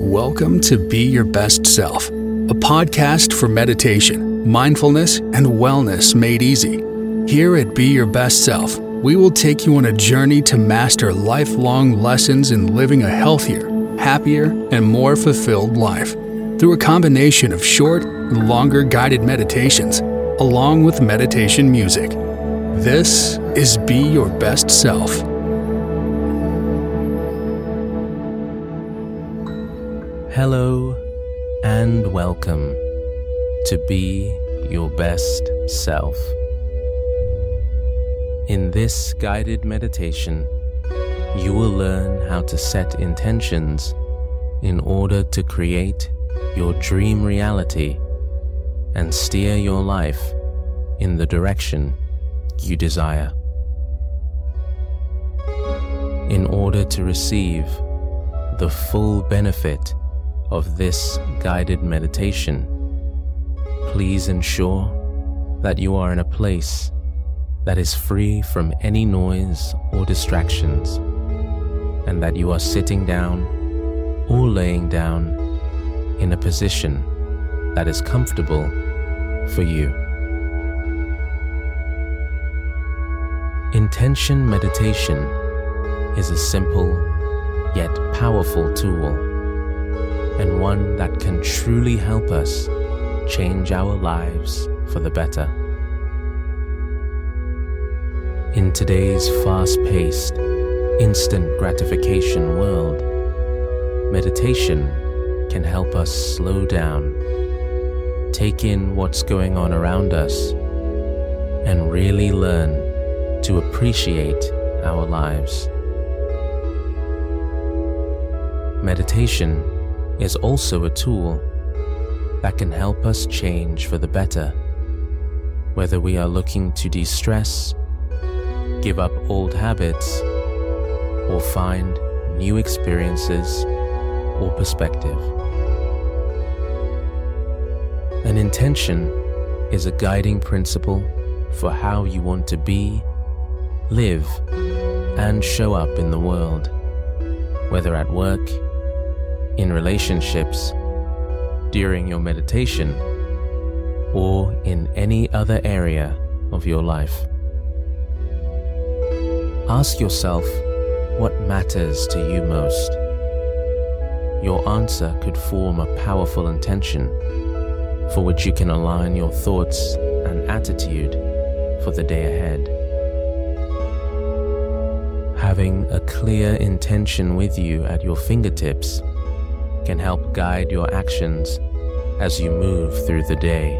Welcome to Be Your Best Self, a podcast for meditation, mindfulness, and wellness made easy. Here at Be Your Best Self, we will take you on a journey to master lifelong lessons in living a healthier, happier, and more fulfilled life through a combination of short and longer guided meditations, along with meditation music. This is Be Your Best Self. Hello and welcome to Be Your Best Self. In this guided meditation, you will learn how to set intentions in order to create your dream reality and steer your life in the direction you desire. In order to receive the full benefit of this guided meditation, please ensure that you are in a place that is free from any noise or distractions, and that you are sitting down or laying down in a position that is comfortable for you. Intention meditation is a simple yet powerful tool and one that can truly help us change our lives for the better. In today's fast paced, instant gratification world, meditation can help us slow down, take in what's going on around us, and really learn to appreciate our lives. Meditation is also a tool that can help us change for the better, whether we are looking to de stress, give up old habits, or find new experiences or perspective. An intention is a guiding principle for how you want to be, live, and show up in the world, whether at work, in relationships, during your meditation, or in any other area of your life. Ask yourself what matters to you most. Your answer could form a powerful intention for which you can align your thoughts and attitude for the day ahead. Having a clear intention with you at your fingertips can help guide your actions as you move through the day.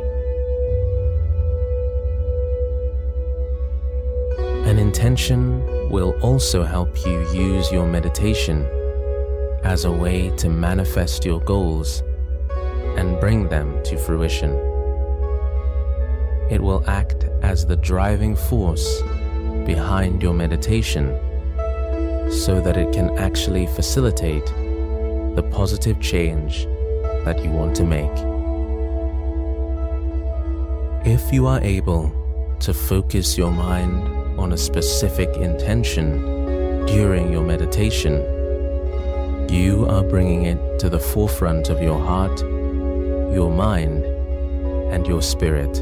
An intention will also help you use your meditation as a way to manifest your goals and bring them to fruition. It will act as the driving force behind your meditation so that it can actually facilitate the positive change that you want to make. If you are able to focus your mind on a specific intention during your meditation, you are bringing it to the forefront of your heart, your mind, and your spirit,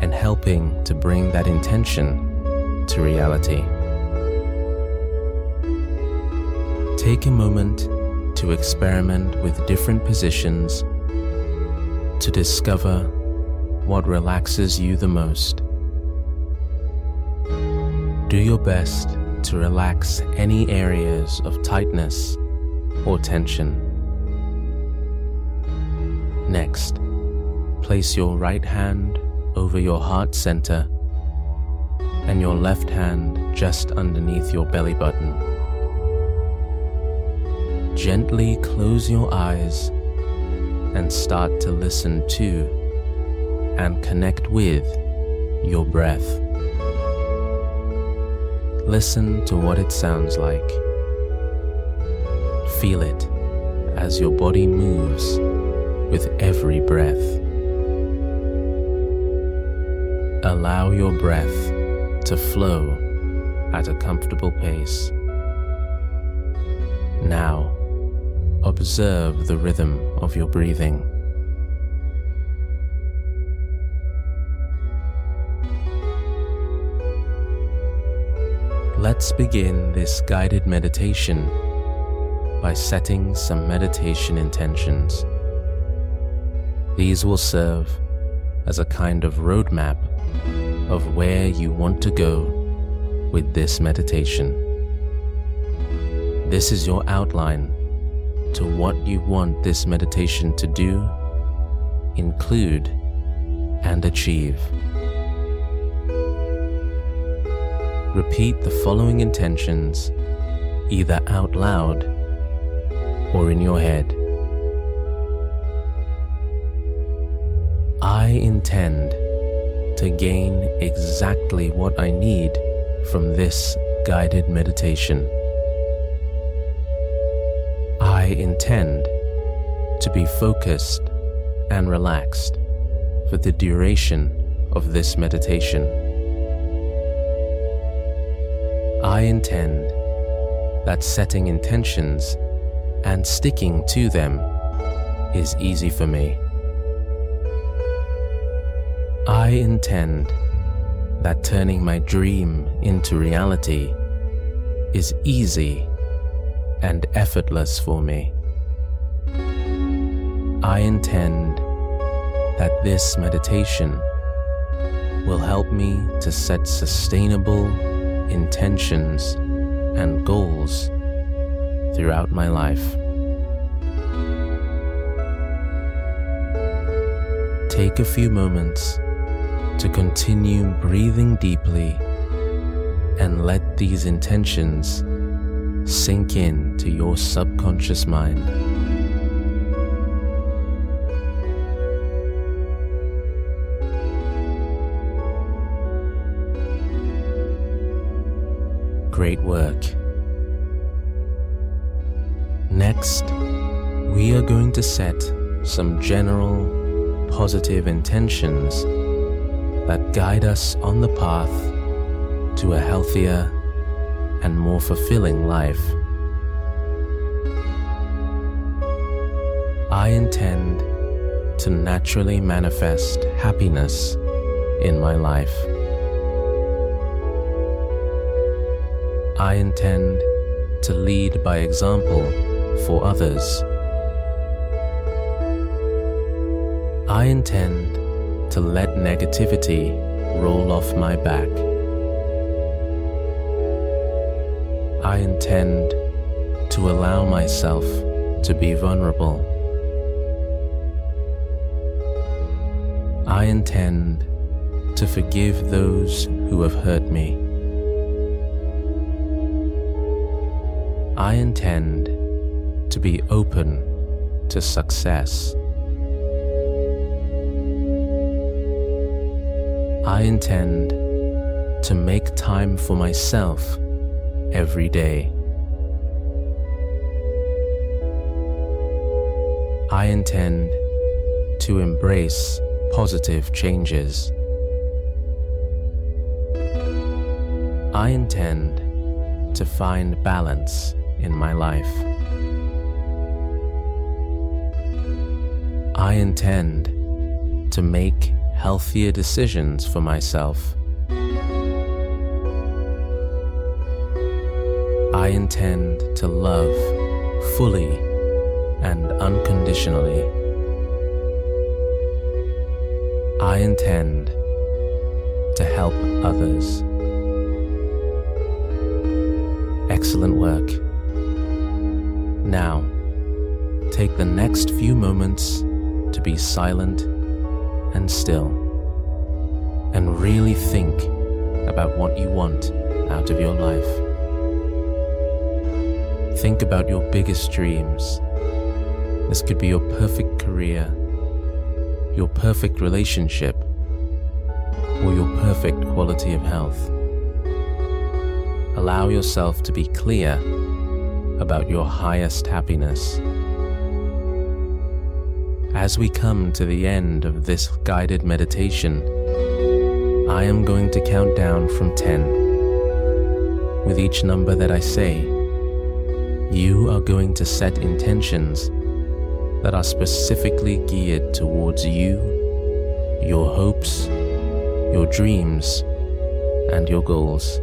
and helping to bring that intention to reality. Take a moment to experiment with different positions to discover what relaxes you the most. Do your best to relax any areas of tightness or tension. Next, place your right hand over your heart center and your left hand just underneath your belly button gently close your eyes and start to listen to and connect with your breath. Listen to what it sounds like. Feel it as your body moves with every breath. Allow your breath to flow at a comfortable pace. Now, observe the rhythm of your breathing. Let's begin this guided meditation by setting some meditation intentions. These will serve as a kind of roadmap of where you want to go with this meditation. This is your outline to what you want this meditation to do, include, and achieve. Repeat the following intentions either out loud or in your head. I intend to gain exactly what I need from this guided meditation. I intend to be focused and relaxed for the duration of this meditation. I intend that setting intentions and sticking to them is easy for me. I intend that turning my dream into reality is easy and effortless for me. I intend that this meditation will help me to set sustainable intentions, and goals throughout my life. Take a few moments to continue breathing deeply and let these intentions sink in to your subconscious mind. great work. Next, we are going to set some general positive intentions that guide us on the path to a healthier and more fulfilling life. I intend to naturally manifest happiness in my life. I intend to lead by example for others. I intend to let negativity roll off my back. I intend to allow myself to be vulnerable. I intend to forgive those who have hurt me. I intend to be open to success. I intend to make time for myself every day. I intend to embrace positive changes. I intend to find balance in my life. I intend to make healthier decisions for myself. I intend to love fully and unconditionally. I intend to help others. Excellent work. Now, take the next few moments to be silent and still and really think about what you want out of your life. Think about your biggest dreams. This could be your perfect career, your perfect relationship, or your perfect quality of health. Allow yourself to be clear about your highest happiness. As we come to the end of this guided meditation, I am going to count down from 10. With each number that I say, you are going to set intentions that are specifically geared towards you, your hopes, your dreams, and your goals.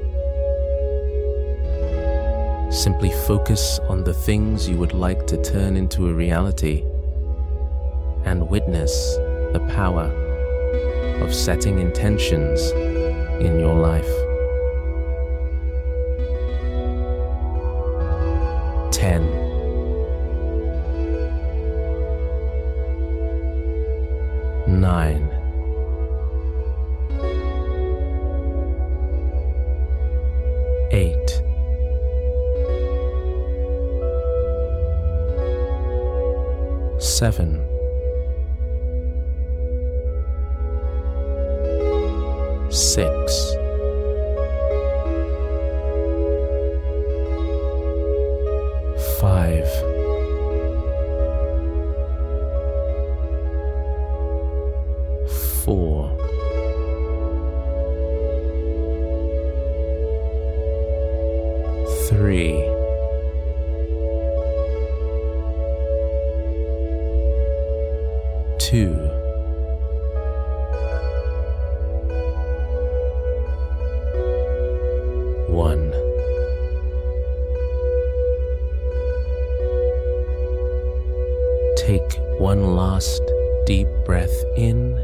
Simply focus on the things you would like to turn into a reality and witness the power of setting intentions in your life. 10 9 8 7 6 2 1 Take one last deep breath in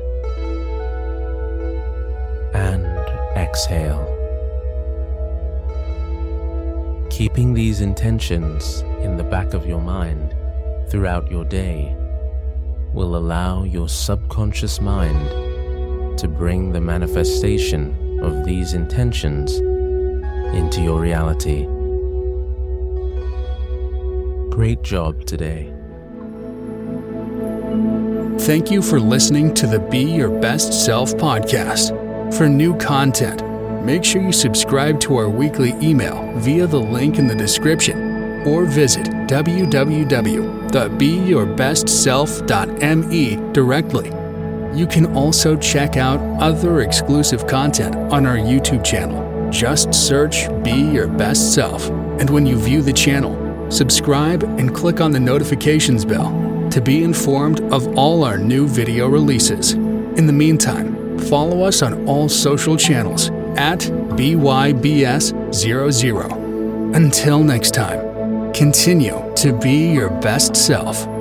and exhale. Keeping these intentions in the back of your mind throughout your day will allow your subconscious mind to bring the manifestation of these intentions into your reality. Great job today. Thank you for listening to the Be Your Best Self podcast. For new content, make sure you subscribe to our weekly email via the link in the description or visit www.beyourbestself.me directly. You can also check out other exclusive content on our YouTube channel. Just search Be Your Best Self. And when you view the channel, subscribe and click on the notifications bell to be informed of all our new video releases. In the meantime, follow us on all social channels at BYBS00. Until next time, continue to be your best self.